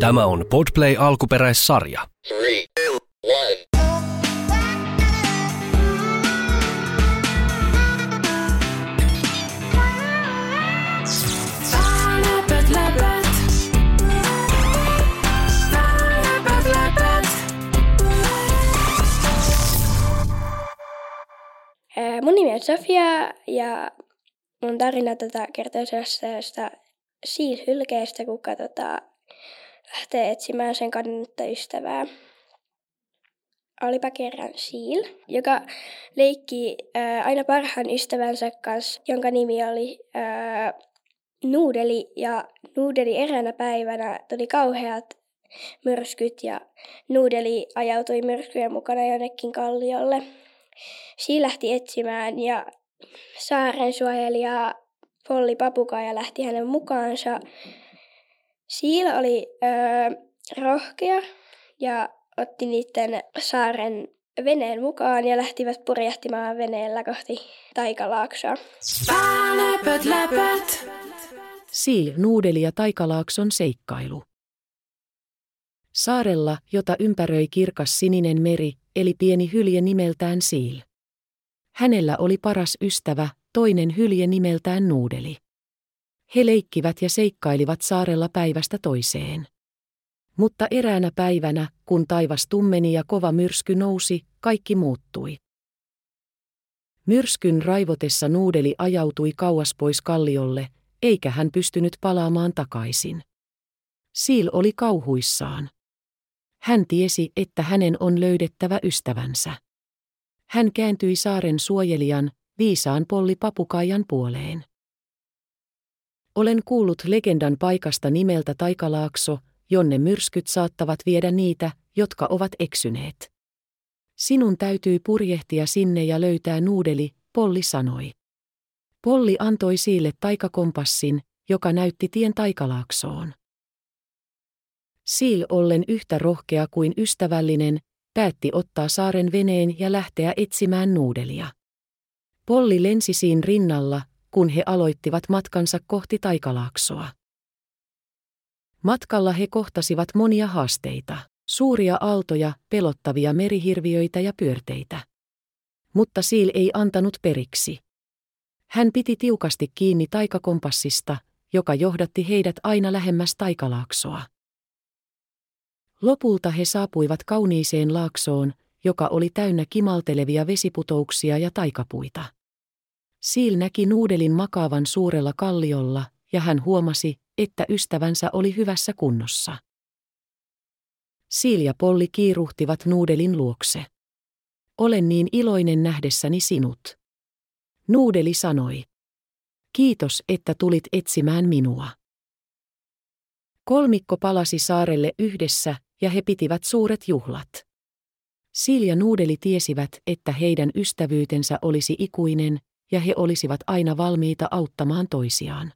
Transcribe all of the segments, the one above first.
Tämä on Podplay alkuperäissarja. Three, two, Mun nimi on Sofia ja mun tarina tota, kertoo sellaisesta siilhylkeestä, kuka tota, lähtee etsimään sen kadonnutta ystävää. Olipa kerran Siil, joka leikki ää, aina parhaan ystävänsä kanssa, jonka nimi oli ää, Nuudeli. Ja Nuudeli eräänä päivänä tuli kauheat myrskyt ja Nuudeli ajautui myrskyjen mukana jonnekin kalliolle. Siil lähti etsimään ja saaren suojelija Polli Papukaija lähti hänen mukaansa. Siil oli öö, rohkea ja otti niiden saaren veneen mukaan ja lähtivät purjehtimaan veneellä kohti taikalaaksoa. Läpät, läpät. Siil, Nuudeli ja Taikalaakson seikkailu. Saarella, jota ympäröi kirkas sininen meri, eli pieni hylje nimeltään Siil. Hänellä oli paras ystävä, toinen hylje nimeltään Nuudeli. He leikkivät ja seikkailivat saarella päivästä toiseen. Mutta eräänä päivänä, kun taivas tummeni ja kova myrsky nousi, kaikki muuttui. Myrskyn raivotessa Nuudeli ajautui kauas pois kalliolle, eikä hän pystynyt palaamaan takaisin. Siil oli kauhuissaan. Hän tiesi, että hänen on löydettävä ystävänsä. Hän kääntyi saaren suojelijan, viisaan Polli Papukaijan puoleen. Olen kuullut legendan paikasta nimeltä Taikalaakso, jonne myrskyt saattavat viedä niitä, jotka ovat eksyneet. Sinun täytyy purjehtia sinne ja löytää nuudeli, Polli sanoi. Polli antoi Siille taikakompassin, joka näytti tien Taikalaaksoon. Siil ollen yhtä rohkea kuin ystävällinen, päätti ottaa saaren veneen ja lähteä etsimään nuudelia. Polli lensi siinä rinnalla, kun he aloittivat matkansa kohti Taikalaaksoa. Matkalla he kohtasivat monia haasteita, suuria aaltoja, pelottavia merihirviöitä ja pyörteitä. Mutta Siil ei antanut periksi. Hän piti tiukasti kiinni taikakompassista, joka johdatti heidät aina lähemmäs Taikalaaksoa. Lopulta he saapuivat kauniiseen laaksoon, joka oli täynnä kimaltelevia vesiputouksia ja taikapuita. Siil näki nuudelin makaavan suurella kalliolla, ja hän huomasi, että ystävänsä oli hyvässä kunnossa. Siil ja Polli kiiruhtivat nuudelin luokse. Olen niin iloinen nähdessäni sinut. Nuudeli sanoi. Kiitos, että tulit etsimään minua. Kolmikko palasi saarelle yhdessä, ja he pitivät suuret juhlat. Siil ja Nuudeli tiesivät, että heidän ystävyytensä olisi ikuinen, ja he olisivat aina valmiita auttamaan toisiaan.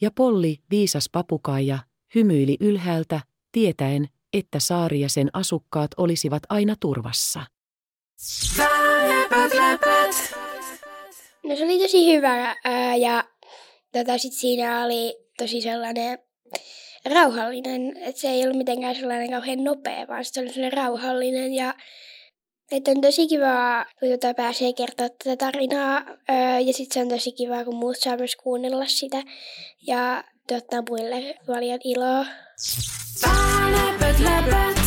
Ja Polli, viisas papukaija, hymyili ylhäältä, tietäen, että saari ja sen asukkaat olisivat aina turvassa. No se oli tosi hyvä ää, ja tota, sit siinä oli tosi sellainen rauhallinen, että se ei ollut mitenkään sellainen kauhean nopea, vaan se oli sellainen rauhallinen ja että on tosi kiva, kun tota pääsee kertoa tätä tarinaa ja sitten se on tosi kiva, kun muut saa myös kuunnella sitä ja tuottaa muille paljon iloa. Läpät,